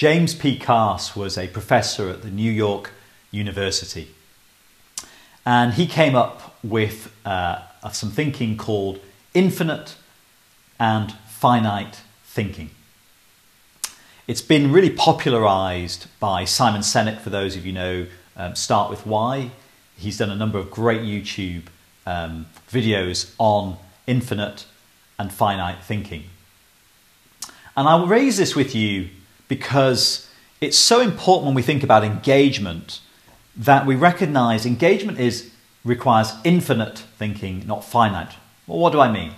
James P. Carse was a professor at the New York University. And he came up with uh, some thinking called infinite and finite thinking. It's been really popularized by Simon Sinek, for those of you know, um, Start With Why. He's done a number of great YouTube um, videos on infinite and finite thinking. And I will raise this with you because it's so important when we think about engagement that we recognize engagement is requires infinite thinking, not finite. Well, what do I mean?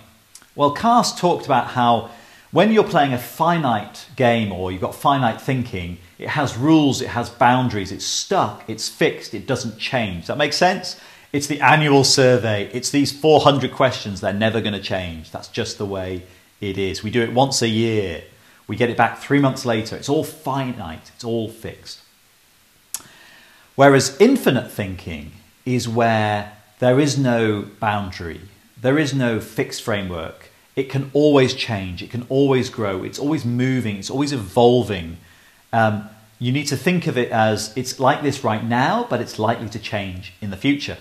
Well, Carse talked about how when you're playing a finite game or you've got finite thinking, it has rules, it has boundaries, it's stuck, it's fixed, it doesn't change. That makes sense? It's the annual survey, it's these 400 questions, they're never going to change. That's just the way it is. We do it once a year, we get it back three months later. It's all finite, it's all fixed. Whereas infinite thinking is where there is no boundary, there is no fixed framework it can always change, it can always grow, it's always moving, it's always evolving. Um, you need to think of it as it's like this right now, but it's likely to change in the future.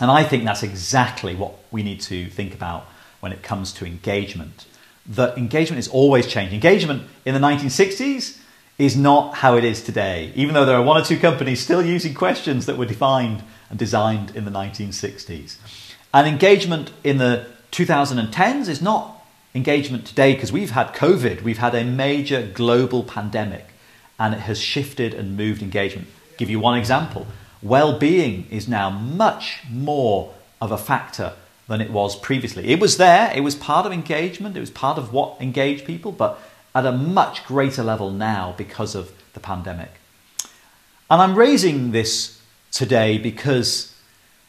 And I think that's exactly what we need to think about when it comes to engagement. That engagement is always changing. Engagement in the 1960s is not how it is today, even though there are one or two companies still using questions that were defined and designed in the 1960s. And engagement in the 2010s is not engagement today because we've had COVID, we've had a major global pandemic, and it has shifted and moved engagement. I'll give you one example. Well being is now much more of a factor than it was previously. It was there, it was part of engagement, it was part of what engaged people, but at a much greater level now because of the pandemic. And I'm raising this today because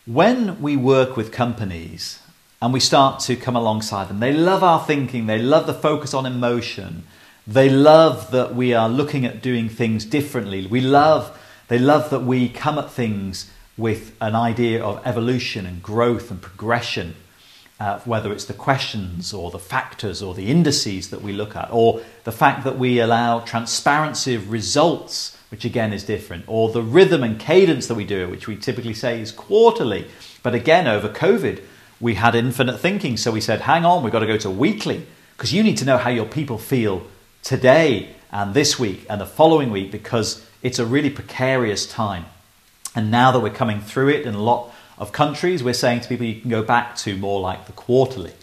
when we work with companies and we start to come alongside them. They love our thinking, they love the focus on emotion. They love that we are looking at doing things differently. We love they love that we come at things with an idea of evolution and growth and progression. Uh, whether it's the questions or the factors or the indices that we look at, or the fact that we allow transparency of results, which again is different, or the rhythm and cadence that we do, it, which we typically say is quarterly. But again, over COVID, we had infinite thinking. So we said, hang on, we've got to go to weekly because you need to know how your people feel today and this week and the following week because it's a really precarious time. And now that we're coming through it in a lot of countries, we're saying to people you can go back to more like the quarterly.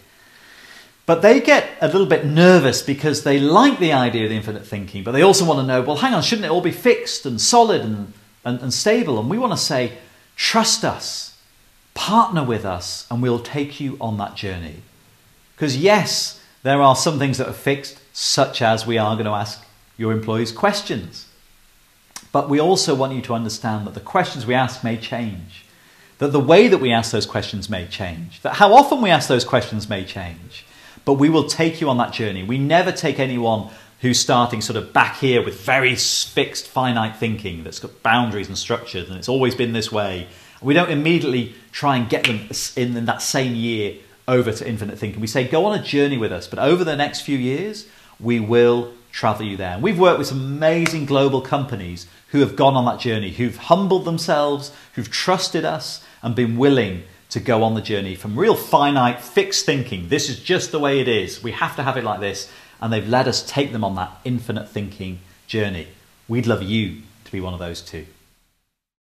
But they get a little bit nervous because they like the idea of the infinite thinking, but they also want to know, well, hang on, shouldn't it all be fixed and solid and, and, and stable? And we want to say, trust us partner with us and we'll take you on that journey. Because, yes, there are some things that are fixed, such as we are going to ask your employees questions. But we also want you to understand that the questions we ask may change, that the way that we ask those questions may change, that how often we ask those questions may change. But we will take you on that journey. We never take anyone who's starting sort of back here with very fixed, finite thinking that's got boundaries and structures, and it's always been this way we don't immediately try and get them in, that same year over to infinite thinking. We say, go on a journey with us, but over the next few years, we will travel you there. And we've worked with some amazing global companies who have gone on that journey, who've humbled themselves, who've trusted us, and been willing to go on the journey from real finite, fixed thinking. This is just the way it is. We have to have it like this. And they've let us take them on that infinite thinking journey. We'd love you to be one of those too.